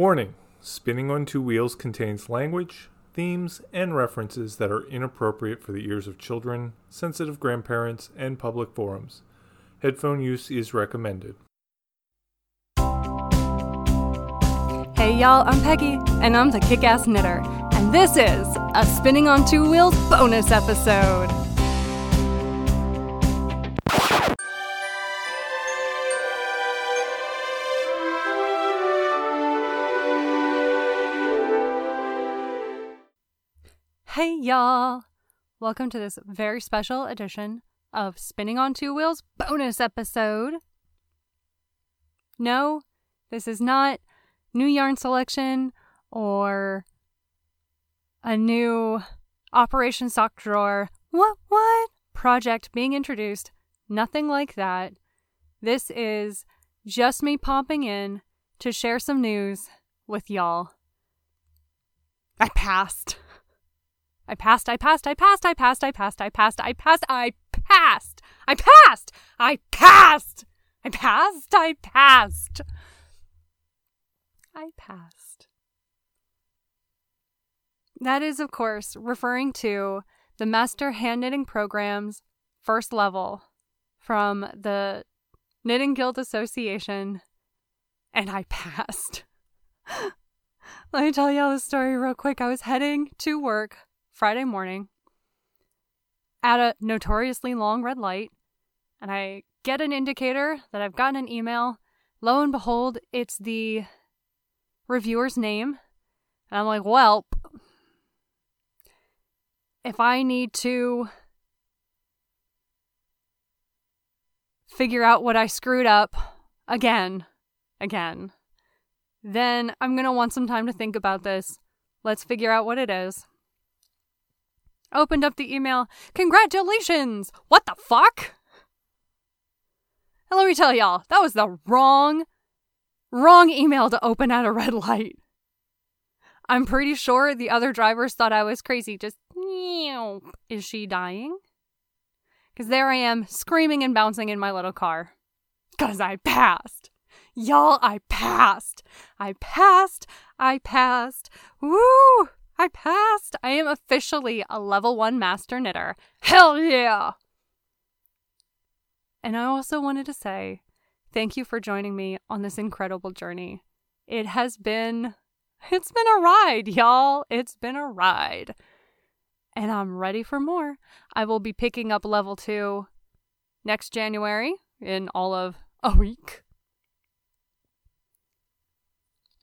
Warning Spinning on Two Wheels contains language, themes, and references that are inappropriate for the ears of children, sensitive grandparents, and public forums. Headphone use is recommended. Hey y'all, I'm Peggy, and I'm the kick ass knitter, and this is a Spinning on Two Wheels bonus episode. Hey y'all! Welcome to this very special edition of Spinning on Two Wheels bonus episode. No, this is not new yarn selection or a new Operation Sock Drawer. What, what? Project being introduced. Nothing like that. This is just me popping in to share some news with y'all. I passed. I passed, I passed, I passed, I passed, I passed, I passed, I passed, I passed, I passed, I passed, I passed, I passed. I passed. That is, of course, referring to the Master Hand Knitting Program's first level from the Knitting Guild Association, and I passed. Let me tell y'all the story real quick. I was heading to work Friday morning at a notoriously long red light, and I get an indicator that I've gotten an email. Lo and behold, it's the reviewer's name. And I'm like, well, if I need to figure out what I screwed up again, again, then I'm going to want some time to think about this. Let's figure out what it is. Opened up the email. Congratulations! What the fuck? And let me tell y'all, that was the wrong, wrong email to open at a red light. I'm pretty sure the other drivers thought I was crazy. Just, is she dying? Because there I am, screaming and bouncing in my little car. Because I passed. Y'all, I passed. I passed. I passed. Woo! I. Am officially a level one master knitter. Hell yeah! And I also wanted to say thank you for joining me on this incredible journey. It has been, it's been a ride, y'all. It's been a ride. And I'm ready for more. I will be picking up level two next January in all of a week.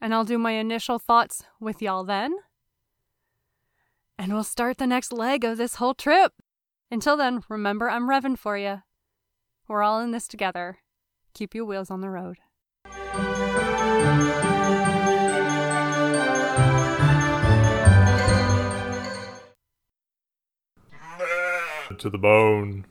And I'll do my initial thoughts with y'all then and we'll start the next leg of this whole trip. Until then, remember I'm revving for you. We're all in this together. Keep your wheels on the road. To the bone.